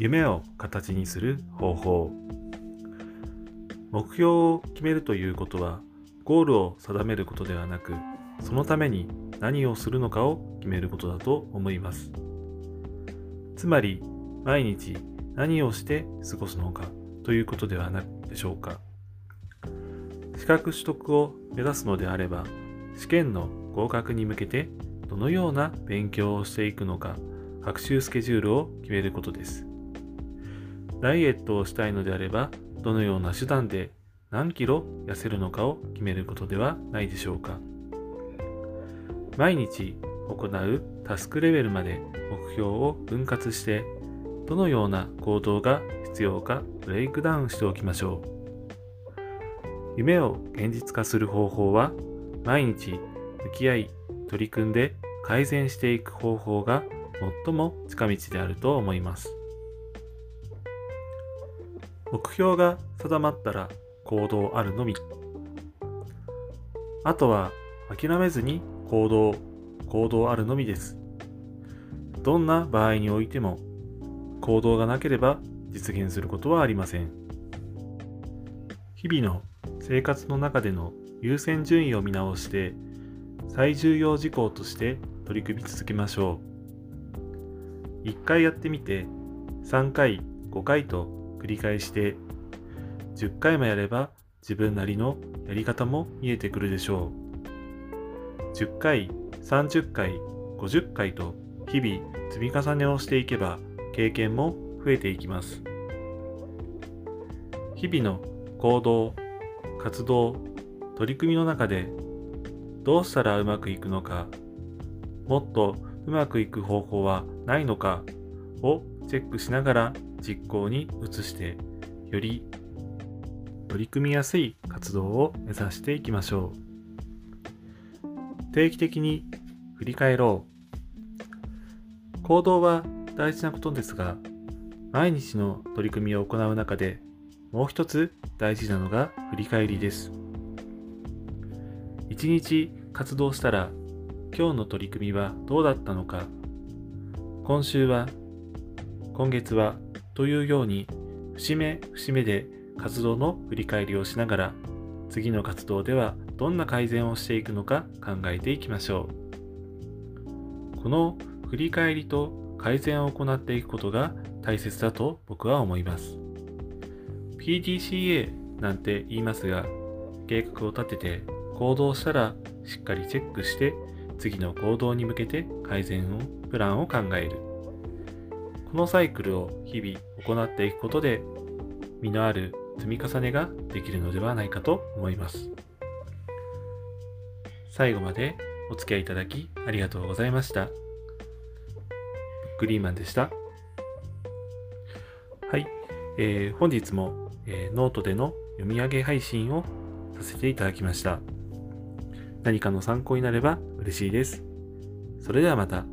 夢を形にする方法。目標を決めるということはゴールを定めることではなくそのために何をするのかを決めることだと思います。つまり毎日何をして過ごすのかということではないでしょうか。資格取得を目指すのであれば試験の合格に向けてどのような勉強をしていくのか学習スケジュールを決めることです。ダイエットをしたいのであればどのような手段で何キロ痩せるのかを決めることではないでしょうか。毎日行うタスクレベルまで目標を分割してどのような行動が必要かブレイクダウンしておきましょう。夢を現実化する方法は毎日向き合い取り組んで改善していく方法が最も近道であると思います。目標が定まったら行動あるのみ。あとは諦めずに行動行動あるのみです。どんな場合においても行動がなければ実現することはありません。日々の生活の中での優先順位を見直して最重要事項として取り組み続けましょう。1回やってみて3回5回と繰り返して10回もやれば自分なりのやり方も見えてくるでしょう。10回30回50回と日々積み重ねをしていけば経験も増えていきます。日々の行動活動取り組みの中でどうしたらうまくいくのかもっとうまくいく方法はないのかをチェックしながら実行に移してより取り組みやすい活動を目指していきましょう。定期的に振り返ろう。行動は大事なことですが毎日の取り組みを行う中でもう一つ大事なのが振り返りです。一日活動したら今日の取り組みはどうだったのか。今週は今月はというように節目節目で活動の振り返りをしながら次の活動ではどんな改善をしていくのか考えていきましょう。この振り返りと改善を行っていくことが大切だと僕は思います。PDCA なんて言いますが計画を立てて行動したらしっかりチェックして次の行動に向けて改善をプランを考える。このサイクルを日々行っていくことで実のある積み重ねができるのではないかと思います。最後までお付き合いいただきありがとうございました。ブックリーマンでした。はい、えー、本日も、えー、ノートでの読み上げ配信をさせていただきました。何かの参考になれば嬉しいです。それではまた。